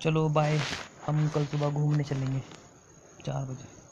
चलो बाय हम कल सुबह घूमने चलेंगे. चार बजे.